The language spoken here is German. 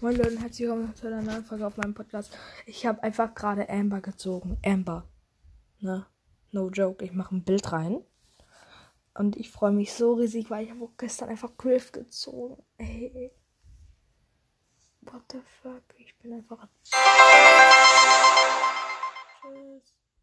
Moin Leute, herzlich willkommen zu einer neuen Folge auf meinem Podcast. Ich habe einfach gerade Amber gezogen. Amber. Ne? No joke. Ich mache ein Bild rein. Und ich freue mich so riesig, weil ich habe auch gestern einfach Griff gezogen. Ey. What the fuck? Ich bin einfach